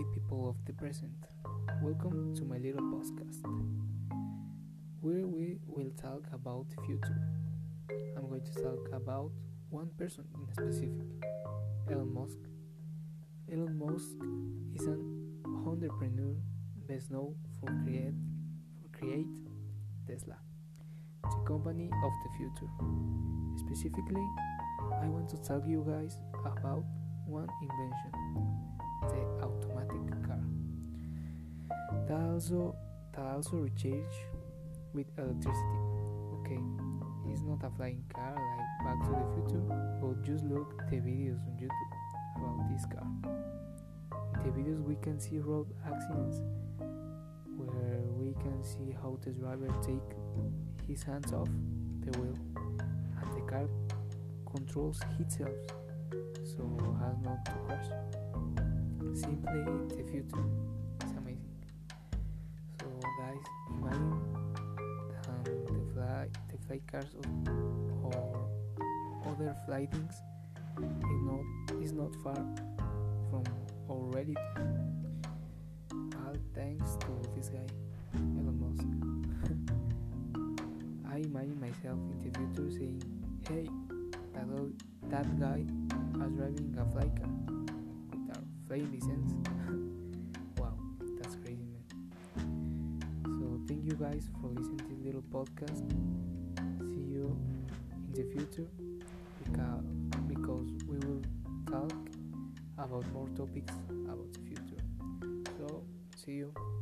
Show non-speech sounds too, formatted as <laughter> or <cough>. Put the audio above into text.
of the present. Welcome to my little podcast, where we will talk about the future. I'm going to talk about one person in specific, Elon Musk. Elon Musk is an entrepreneur best known for create for create Tesla, the company of the future. Specifically, I want to tell you guys about one invention, the automatic car. That also that also recharge with electricity. Okay, it's not a flying car like Back to the Future, but just look the videos on YouTube about this car. In the videos we can see road accidents where we can see how the driver take his hands off the wheel and the car controls itself to crash. Simply the future is amazing. So guys, imagine that the fly the flight cars or, or other flight things is not is not far from reality. All thanks to this guy, Elon Musk. <laughs> I imagine myself in the future saying, "Hey, that that guy thank you guys for listening to this little podcast. See you in the future because because we will talk about more topics about the future. So see you.